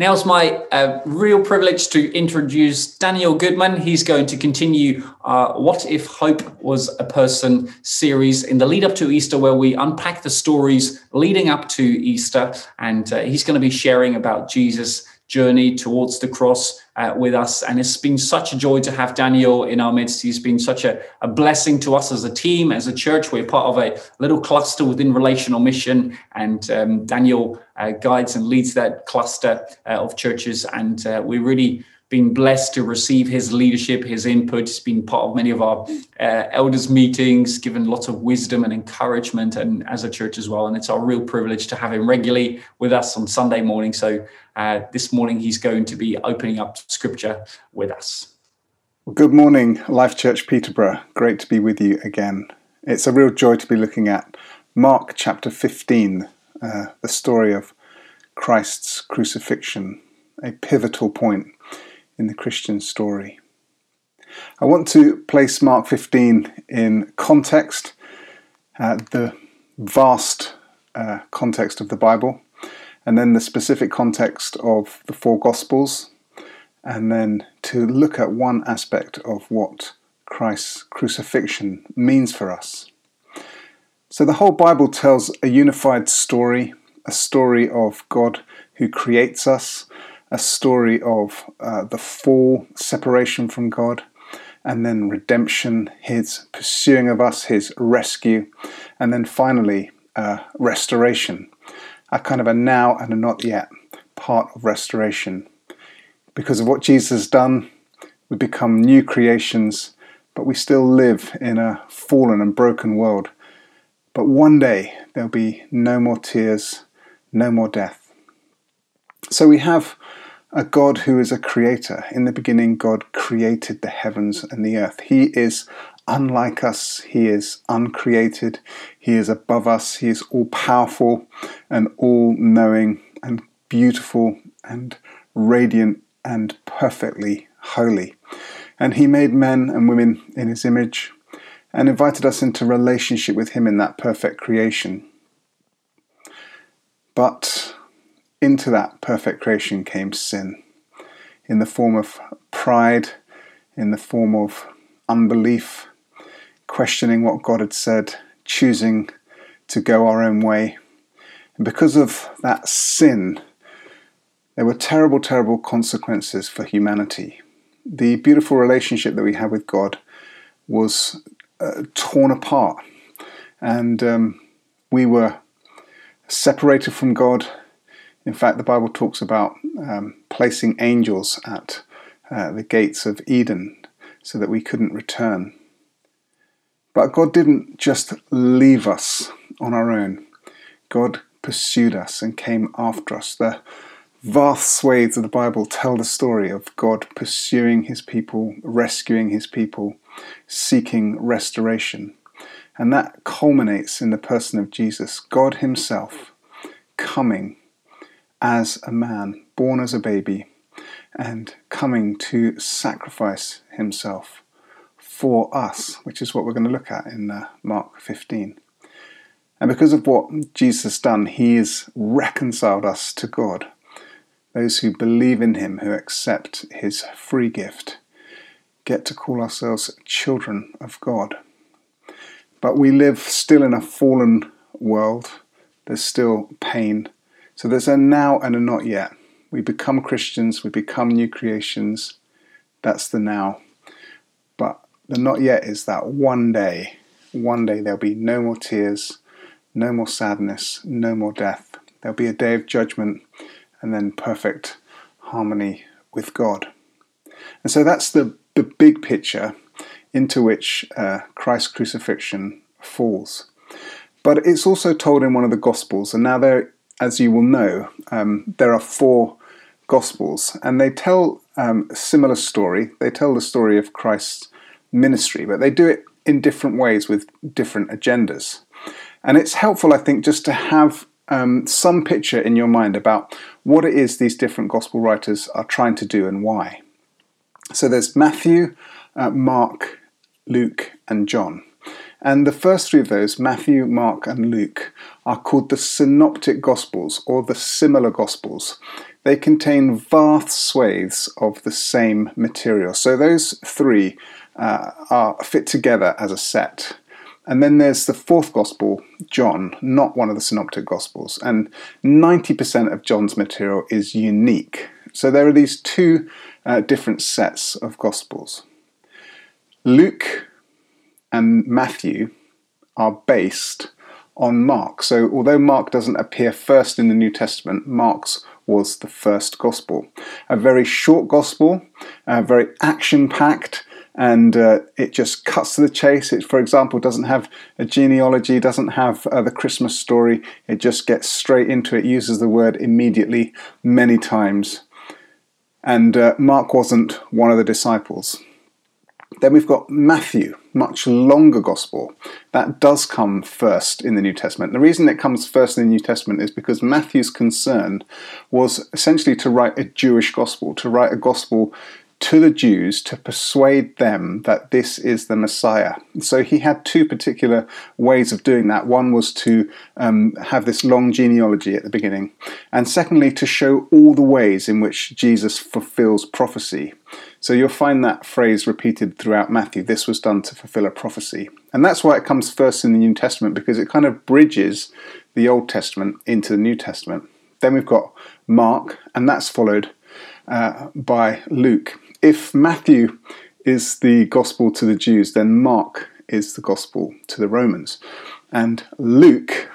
Now it's my uh, real privilege to introduce Daniel Goodman. He's going to continue uh, What If Hope Was a Person series in the lead up to Easter, where we unpack the stories leading up to Easter. And uh, he's going to be sharing about Jesus' journey towards the cross uh, with us. And it's been such a joy to have Daniel in our midst. He's been such a, a blessing to us as a team, as a church. We're part of a little cluster within Relational Mission, and um, Daniel uh, guides and leads that cluster uh, of churches. And uh, we really been blessed to receive his leadership, his input. He's been part of many of our uh, elders' meetings, given lots of wisdom and encouragement, and as a church as well. And it's our real privilege to have him regularly with us on Sunday morning. So uh, this morning he's going to be opening up Scripture with us. good morning, Life Church Peterborough. Great to be with you again. It's a real joy to be looking at Mark chapter 15, uh, the story of Christ's crucifixion, a pivotal point in the Christian story. I want to place Mark 15 in context, uh, the vast uh, context of the Bible, and then the specific context of the four Gospels, and then to look at one aspect of what Christ's crucifixion means for us. So the whole Bible tells a unified story, a story of God who creates us, a story of uh, the fall, separation from God, and then redemption, His pursuing of us, His rescue, and then finally uh, restoration, a kind of a now and a not yet part of restoration. Because of what Jesus has done, we become new creations, but we still live in a fallen and broken world. But one day there'll be no more tears, no more death. So we have a God who is a creator. In the beginning, God created the heavens and the earth. He is unlike us, He is uncreated, He is above us, He is all powerful and all knowing and beautiful and radiant and perfectly holy. And He made men and women in His image and invited us into relationship with Him in that perfect creation. But into that perfect creation came sin in the form of pride, in the form of unbelief, questioning what God had said, choosing to go our own way. And because of that sin, there were terrible, terrible consequences for humanity. The beautiful relationship that we had with God was uh, torn apart, and um, we were separated from God in fact, the Bible talks about um, placing angels at uh, the gates of Eden so that we couldn't return. But God didn't just leave us on our own. God pursued us and came after us. The vast swathes of the Bible tell the story of God pursuing his people, rescuing his people, seeking restoration. And that culminates in the person of Jesus, God Himself coming as a man, born as a baby, and coming to sacrifice himself for us, which is what we're going to look at in uh, Mark 15. And because of what Jesus has done, he has reconciled us to God. Those who believe in him, who accept his free gift, get to call ourselves children of God. But we live still in a fallen world. There's still pain so there's a now and a not yet. We become Christians, we become new creations. That's the now. But the not yet is that one day, one day there'll be no more tears, no more sadness, no more death. There'll be a day of judgment and then perfect harmony with God. And so that's the, the big picture into which uh, Christ's crucifixion falls. But it's also told in one of the Gospels, and now there as you will know, um, there are four Gospels, and they tell um, a similar story. They tell the story of Christ's ministry, but they do it in different ways with different agendas. And it's helpful, I think, just to have um, some picture in your mind about what it is these different Gospel writers are trying to do and why. So there's Matthew, uh, Mark, Luke, and John. And the first three of those, Matthew, Mark, and Luke, are called the Synoptic Gospels or the similar Gospels. They contain vast swathes of the same material. So those three uh, are fit together as a set. And then there's the fourth gospel, John, not one of the synoptic gospels. And 90% of John's material is unique. So there are these two uh, different sets of gospels. Luke and Matthew are based on Mark. So although Mark doesn't appear first in the New Testament, Mark's was the first gospel. A very short gospel, uh, very action packed, and uh, it just cuts to the chase. It, for example, doesn't have a genealogy, doesn't have uh, the Christmas story. It just gets straight into it, uses the word immediately many times. And uh, Mark wasn't one of the disciples. Then we've got Matthew, much longer gospel. That does come first in the New Testament. The reason it comes first in the New Testament is because Matthew's concern was essentially to write a Jewish gospel, to write a gospel to the Jews to persuade them that this is the Messiah. So he had two particular ways of doing that. One was to um, have this long genealogy at the beginning, and secondly, to show all the ways in which Jesus fulfills prophecy. So you'll find that phrase repeated throughout Matthew. This was done to fulfill a prophecy. And that's why it comes first in the New Testament, because it kind of bridges the Old Testament into the New Testament. Then we've got Mark, and that's followed uh, by Luke if Matthew is the gospel to the Jews, then Mark is the gospel to the Romans. And Luke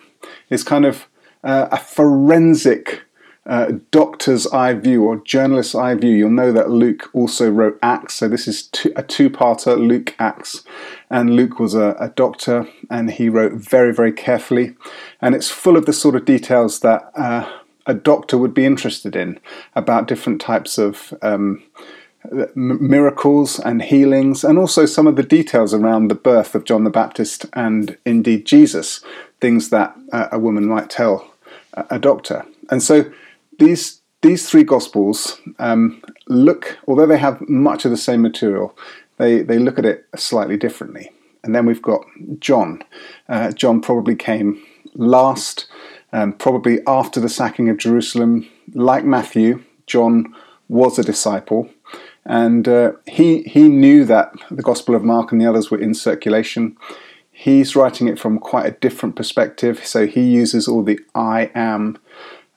is kind of uh, a forensic uh, doctor's eye view or journalist's eye view. You'll know that Luke also wrote Acts, so this is two, a two parter Luke Acts. And Luke was a, a, doctor and he wrote very, very carefully. And it's full of the sort of details that uh, a doctor would be interested in about different types of. Um, miracles and healings, and also some of the details around the birth of John the Baptist and indeed Jesus, things that uh, a woman might tell a doctor. And so these these three gospels um, look, although they have much of the same material, they they look at it slightly differently. And then we've got John. Uh, John probably came last, um, probably after the sacking of Jerusalem. Like Matthew, John was a disciple and uh, he he knew that the Gospel of Mark and the others were in circulation. He's writing it from quite a different perspective, so he uses all the "I am"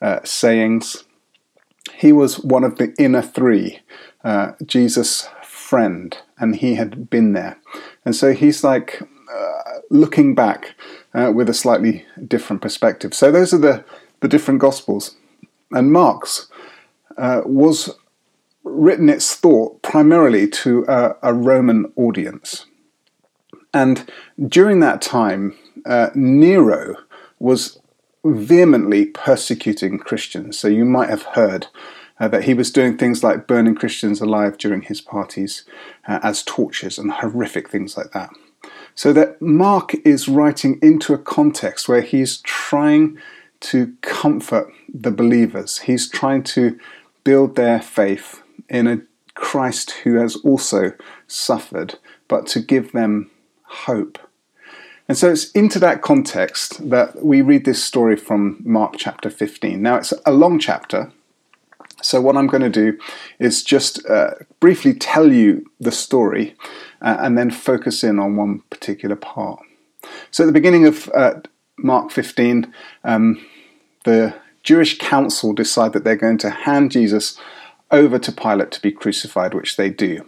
uh, sayings. He was one of the inner three, uh, Jesus' friend, and he had been there, and so he's like uh, looking back uh, with a slightly different perspective. So those are the the different Gospels, and Mark's uh, was written its thought primarily to a, a Roman audience. And during that time, uh, Nero was vehemently persecuting Christians. So you might have heard uh, that he was doing things like burning Christians alive during his parties uh, as torches and horrific things like that. So that Mark is writing into a context where he's trying to comfort the believers, he's trying to build their faith in a Christ who has also suffered, but to give them hope. And so it's into that context that we read this story from Mark chapter 15. Now, it's a long chapter, so what I'm going to do is just uh, briefly tell you the story uh, and then focus in on one particular part. So at the beginning of uh, Mark 15, um, the Jewish council decide that they're going to hand Jesus over to Pilate to be crucified, which they do.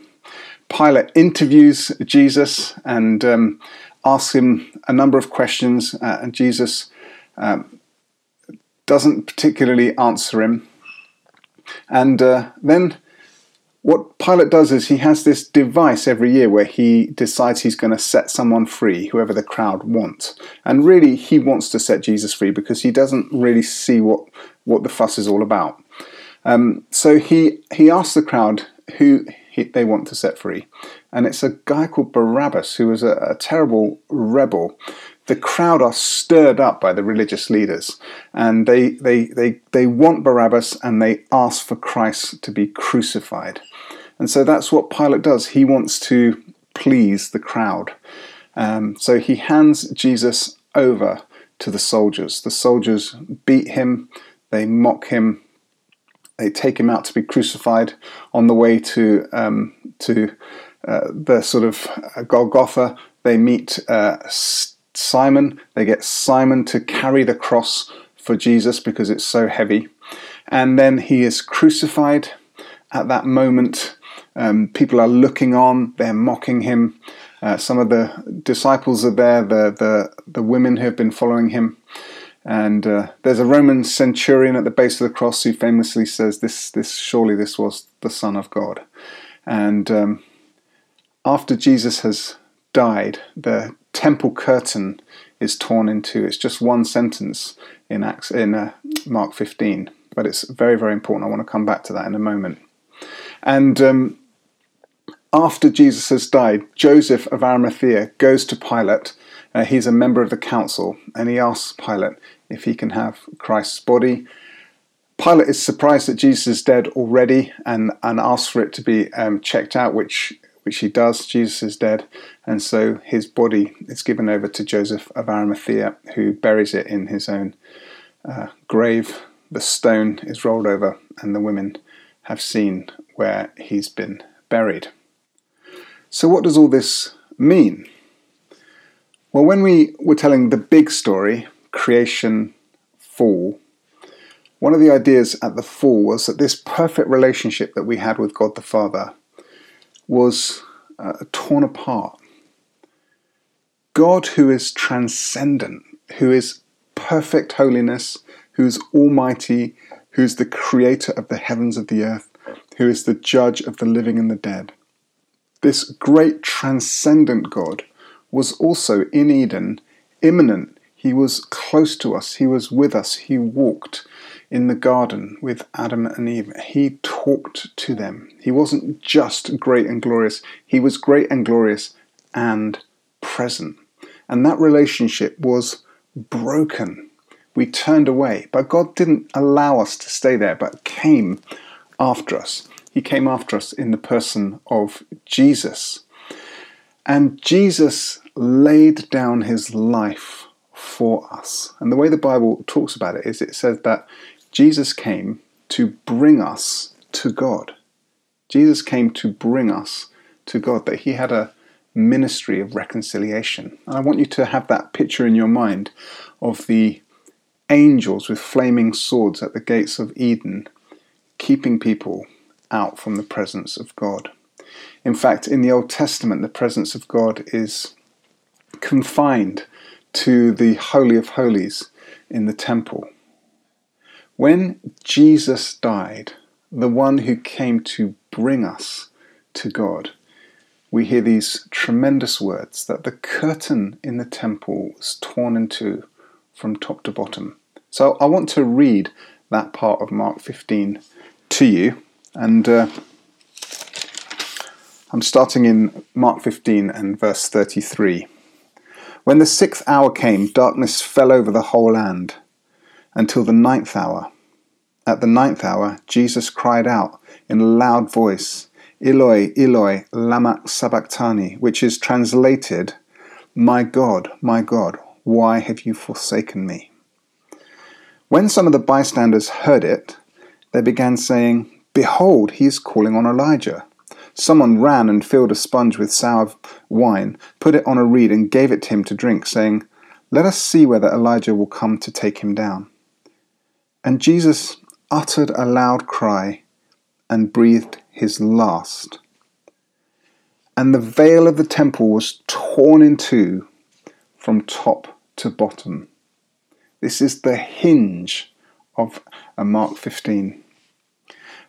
Pilate interviews Jesus and um, asks him a number of questions, uh, and Jesus um, doesn't particularly answer him. And uh, then what Pilate does is he has this device every year where he decides he's going to set someone free, whoever the crowd wants. And really, he wants to set Jesus free because he doesn't really see what, what the fuss is all about. Um, so he he asks the crowd who he, they want to set free, and it's a guy called Barabbas who was a, a terrible rebel. The crowd are stirred up by the religious leaders, and they they they they want Barabbas, and they ask for Christ to be crucified. And so that's what Pilate does. He wants to please the crowd. Um, so he hands Jesus over to the soldiers. The soldiers beat him, they mock him, they take him out to be crucified on the way to um, to uh, the sort of uh, Golgotha. They meet uh, Simon. They get Simon to carry the cross for Jesus because it's so heavy, and then he is crucified. At that moment, um, people are looking on. They're mocking him. Uh, some of the disciples are there. The the the women who have been following him. And uh, there's a Roman centurion at the base of the cross who famously says, "This, this, surely this was the Son of God." And um, after Jesus has died, the temple curtain is torn in two. It's just one sentence in Acts, in uh, Mark 15, but it's very, very important. I want to come back to that in a moment. And um, after Jesus has died, Joseph of Arimathea goes to Pilate uh, he's a member of the council and he asks Pilate if he can have Christ's body. Pilate is surprised that Jesus is dead already and, and asks for it to be um, checked out, which which he does. Jesus is dead, and so his body is given over to Joseph of Arimathea, who buries it in his own uh, grave. The stone is rolled over, and the women have seen where he's been buried. So, what does all this mean? Well, when we were telling the big story, creation, fall, one of the ideas at the fall was that this perfect relationship that we had with God the Father was uh, torn apart. God, who is transcendent, who is perfect holiness, who is almighty, who is the creator of the heavens of the earth, who is the judge of the living and the dead. This great transcendent God was also in Eden, immanent. He was close to us. He was with us. He walked in the garden with Adam and Eve. He talked to them. He wasn't just great and glorious, he was great and glorious and present. And that relationship was broken. We turned away, but God didn't allow us to stay there, but came after us. He came after us in the person of Jesus. And Jesus laid down his life for us. And the way the Bible talks about it is it says that Jesus came to bring us to God. Jesus came to bring us to God, that he had a ministry of reconciliation. And I want you to have that picture in your mind of the angels with flaming swords at the gates of Eden, keeping people out from the presence of God. In fact, in the Old Testament, the presence of God is confined to the Holy of Holies in the temple. When Jesus died, the one who came to bring us to God, we hear these tremendous words that the curtain in the temple was torn in two from top to bottom. So I want to read that part of Mark 15 to you, and uh, I'm starting in Mark 15 and verse 33. When the sixth hour came, darkness fell over the whole land until the ninth hour. At the ninth hour, Jesus cried out in a loud voice, Eloi, Eloi, lama sabachthani, which is translated, My God, my God, why have you forsaken me? When some of the bystanders heard it, they began saying, Behold, he is calling on Elijah. Someone ran and filled a sponge with sour wine, put it on a reed, and gave it to him to drink, saying, Let us see whether Elijah will come to take him down. And Jesus uttered a loud cry and breathed his last. And the veil of the temple was torn in two from top to bottom. This is the hinge of uh, Mark 15.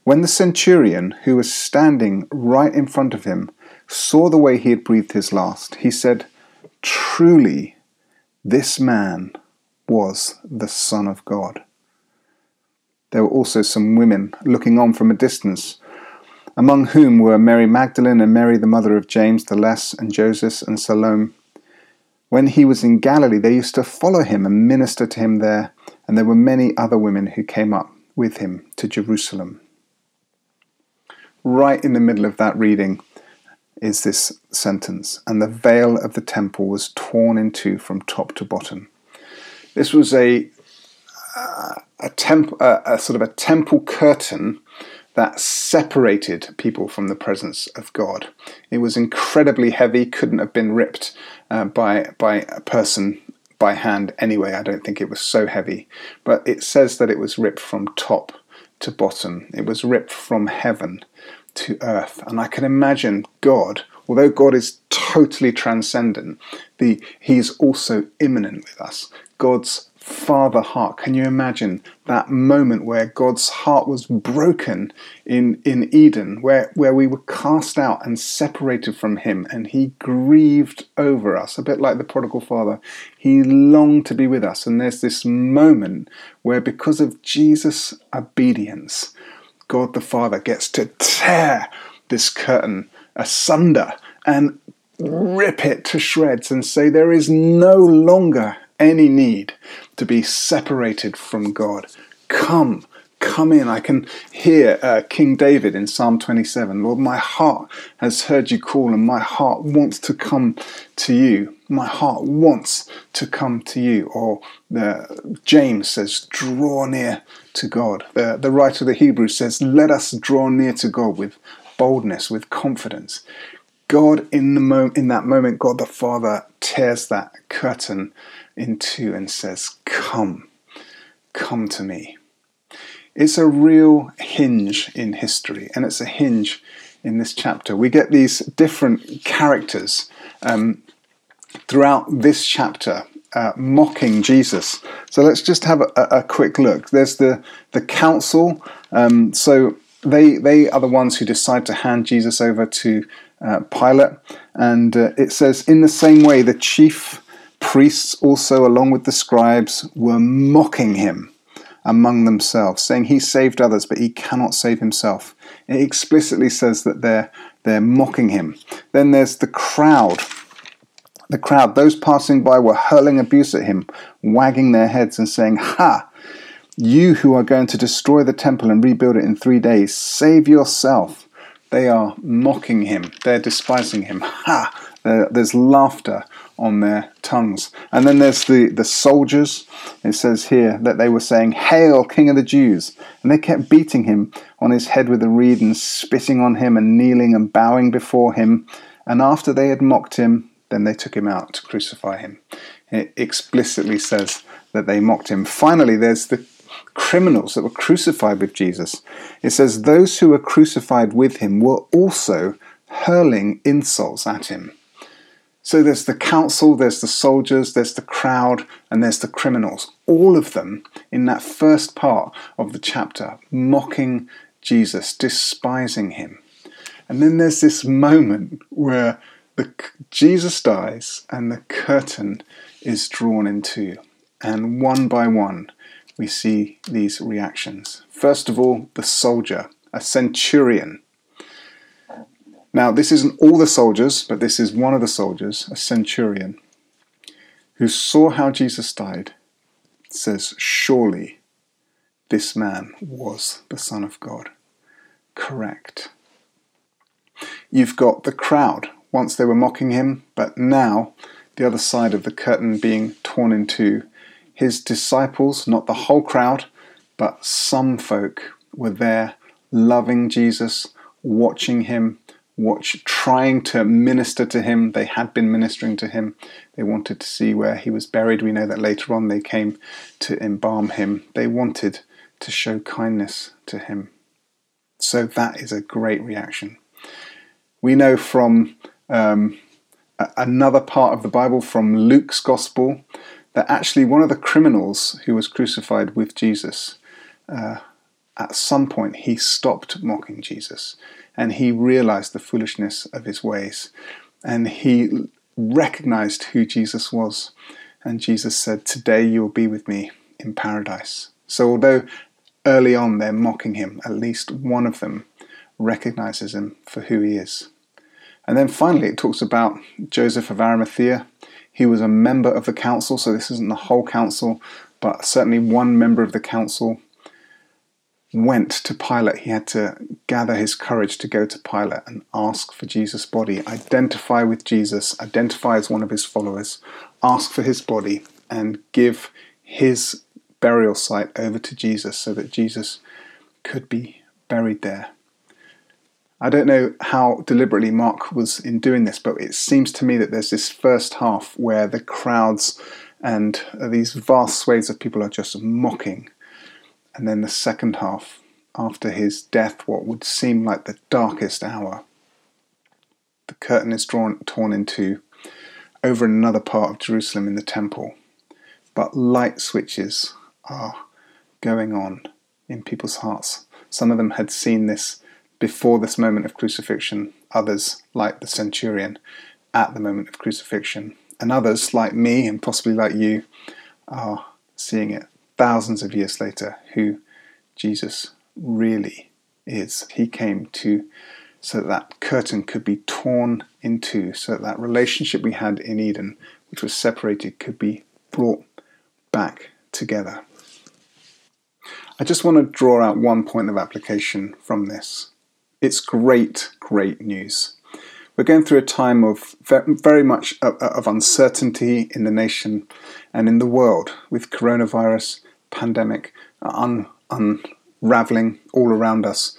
When the centurion, who was standing right in front of him, saw the way he had breathed his last, he said, Truly, this man was the Son of God. There were also some women looking on from a distance, among whom were Mary Magdalene and Mary, the mother of James the Less, and Joseph and Salome. When he was in Galilee, they used to follow him and minister to him there, and there were many other women who came up with him to Jerusalem right in the middle of that reading is this sentence, and the veil of the temple was torn in two from top to bottom. This was a a, temp, a, sort of a temple curtain that separated people from the presence of God. It was incredibly heavy, couldn't have been ripped uh, by by a person by hand anyway. I don't think it was so heavy, but it says that it was ripped from top to bottom. It was ripped from heaven to earth, and I can imagine God. Although God is totally transcendent, the, He is also immanent with us. God's father heart. Can you imagine that moment where God's heart was broken in, in Eden, where, where we were cast out and separated from Him, and He grieved over us, a bit like the prodigal father. He longed to be with us. And there's this moment where, because of Jesus' obedience, God the Father gets to tear this curtain asunder and rip it to shreds and say, There is no longer any need to be separated from God. Come, come in. I can hear uh, King David in Psalm 27 Lord, my heart has heard you call, and my heart wants to come to you. My heart wants to come to you. Or the, James says, Draw near to God. The, the writer of the Hebrews says, Let us draw near to God with boldness, with confidence. God, in the mo- in that moment, God the Father tears that curtain in two and says, Come, come to me. It's a real hinge in history, and it's a hinge in this chapter. We get these different characters um, throughout this chapter uh, mocking Jesus. So let's just have a, a, quick look. There's the the council. Um, so they they are the ones who decide to hand Jesus over to uh, Pilate, and uh, it says in the same way the chief priests also, along with the scribes, were mocking him among themselves, saying he saved others, but he cannot save himself. It explicitly says that they're, they're mocking him. Then there's the crowd. The crowd, those passing by, were hurling abuse at him, wagging their heads and saying, Ha! You who are going to destroy the temple and rebuild it in three days, save yourself. They are mocking him, they're despising him. Ha! There's laughter on their tongues. And then there's the, the soldiers. It says here that they were saying, Hail, King of the Jews! And they kept beating him on his head with a reed and spitting on him and kneeling and bowing before him. And after they had mocked him, then they took him out to crucify him. It explicitly says that they mocked him. Finally, there's the criminals that were crucified with Jesus. It says, Those who were crucified with him were also hurling insults at him. So there's the council, there's the soldiers, there's the crowd, and there's the criminals. All of them in that first part of the chapter, mocking Jesus, despising him. And then there's this moment where the, Jesus dies and the curtain is drawn in two. And one by one, we see these reactions. First of all, the soldier, a centurion, now, this isn't all the soldiers, but this is one of the soldiers, a centurion, who saw how Jesus died, says, Surely this man was the Son of God. Correct. You've got the crowd. Once they were mocking him, but now the other side of the curtain being torn in two. His disciples, not the whole crowd, but some folk, were there loving Jesus, watching him, watch trying to minister to him. They had been ministering to him. They wanted to see where he was buried. We know that later on they came to embalm him. They wanted to show kindness to him. So that is a great reaction. We know from um, another part of the Bible, from Luke's Gospel, that actually one of the criminals who was crucified with Jesus, uh, at some point he stopped mocking Jesus and he realized the foolishness of his ways. And he recognized who Jesus was. And Jesus said, Today you will be with me in paradise. So, although early on they're mocking him, at least one of them recognizes him for who he is. And then finally, it talks about Joseph of Arimathea. He was a member of the council, so this isn't the whole council, but certainly one member of the council went to Pilate. He had to gather his courage to go to Pilate and ask for Jesus' body, identify with Jesus, identify as one of his followers, ask for his body, and give his burial site over to Jesus so that Jesus could be buried there. I don't know how deliberately Mark was in doing this, but it seems to me that there's this first half where the crowds and these vast swathes of people are just mocking. And then the second half, after his death, what would seem like the darkest hour, the curtain is drawn, torn in two over another part of Jerusalem in the temple. But light switches are going on in people's hearts. Some of them had seen this before this moment of crucifixion, others, like the centurion, at the moment of crucifixion, and others, like me and possibly like you, are seeing it thousands of years later who Jesus really is. He came to so that, that curtain could be torn in two, so that that relationship we had in Eden, which was separated, could be brought back together. I just want to draw out one point of application from this. It's great, great news. We're going through a time of very much uh, uh, of uncertainty in the nation and in the world with coronavirus pandemic un, unraveling all around us.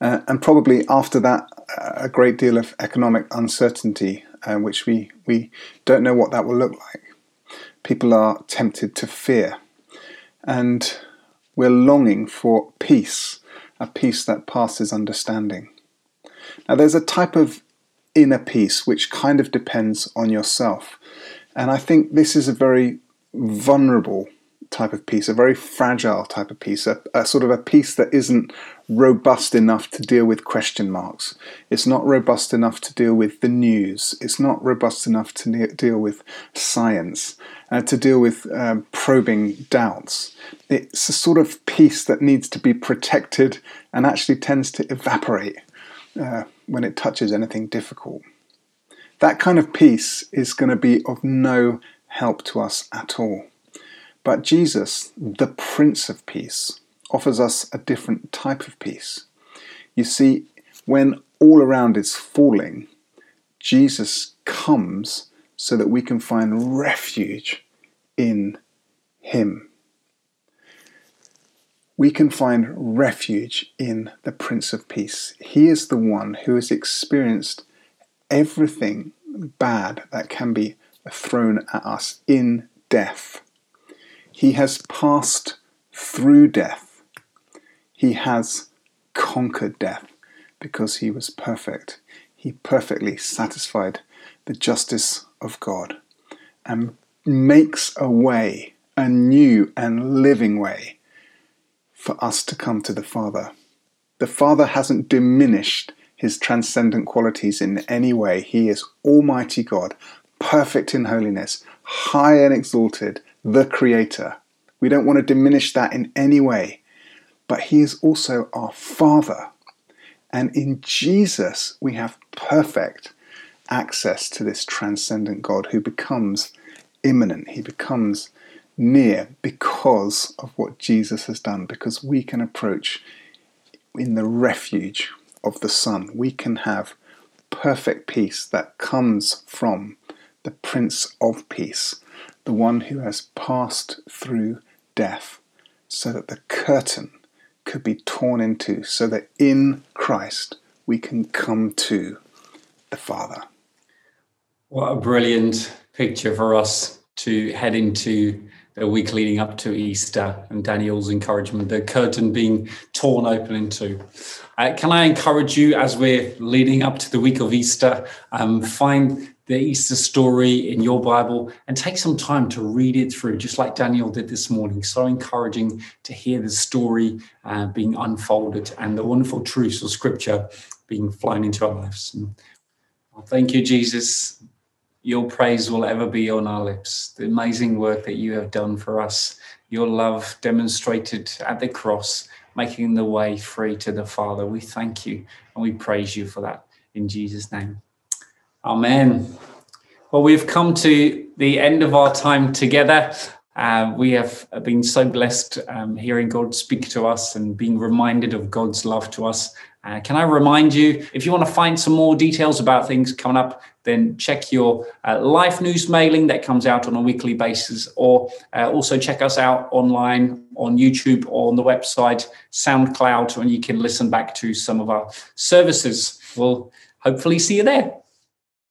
Uh, and probably after that, a great deal of economic uncertainty, uh, which we, we don't know what that will look like. People are tempted to fear. And we're longing for peace, a peace that passes understanding. Now, there's a type of inner peace which kind of depends on yourself. And I think this is a very vulnerable type of peace, a very fragile type of peace, a, a, sort of a peace that isn't robust enough to deal with question marks. It's not robust enough to deal with the news. It's not robust enough to ne- deal with science, uh, to deal with um, probing doubts. It's a sort of peace that needs to be protected and actually tends to evaporate uh, when it touches anything difficult. That kind of peace is going to be of no help to us at all. But Jesus, the Prince of Peace, offers us a different type of peace. You see, when all around is falling, Jesus comes so that we can find refuge in Him. We can find refuge in the Prince of Peace. He is the one who has experienced everything bad that can be thrown at us in death. He has passed through death. He has conquered death because he was perfect. He perfectly satisfied the justice of God and makes a way, a new and living way for us to come to the Father. The Father hasn't diminished his transcendent qualities in any way. He is Almighty God, perfect in holiness, high and exalted, the Creator. We don't want to diminish that in any way. But He is also our Father. And in Jesus, we have perfect access to this transcendent God who becomes immanent. He becomes near because of what Jesus has done, because we can approach in the refuge of the Son. We can have perfect peace that comes from the Prince of Peace the one who has passed through death, so that the curtain could be torn in two, so that in Christ we can come to the Father. What a brilliant picture for us to head into the week leading up to Easter and Daniel's encouragement, the curtain being torn open in two. Uh, can I encourage you as we're leading up to the week of Easter, um, find the Easter story in your Bible and take some time to read it through, just like Daniel did this morning. So encouraging to hear the story uh, being unfolded and the wonderful truths of Scripture being flown into our lives. And, well, thank you, Jesus. Your praise will ever be on our lips. The amazing work that you have done for us, your love demonstrated at the cross, making the way free to the Father. We thank you and we praise you for that in Jesus' name. Amen. Well, we've come to the end of our time together. Uh, we have been so blessed um, hearing God speak to us and being reminded of God's love to us. Uh, can I remind you, if you want to find some more details about things coming up, then check your uh, life news mailing that comes out on a weekly basis, or uh, also check us out online on YouTube or on the website SoundCloud, and you can listen back to some of our services. We'll hopefully see you there.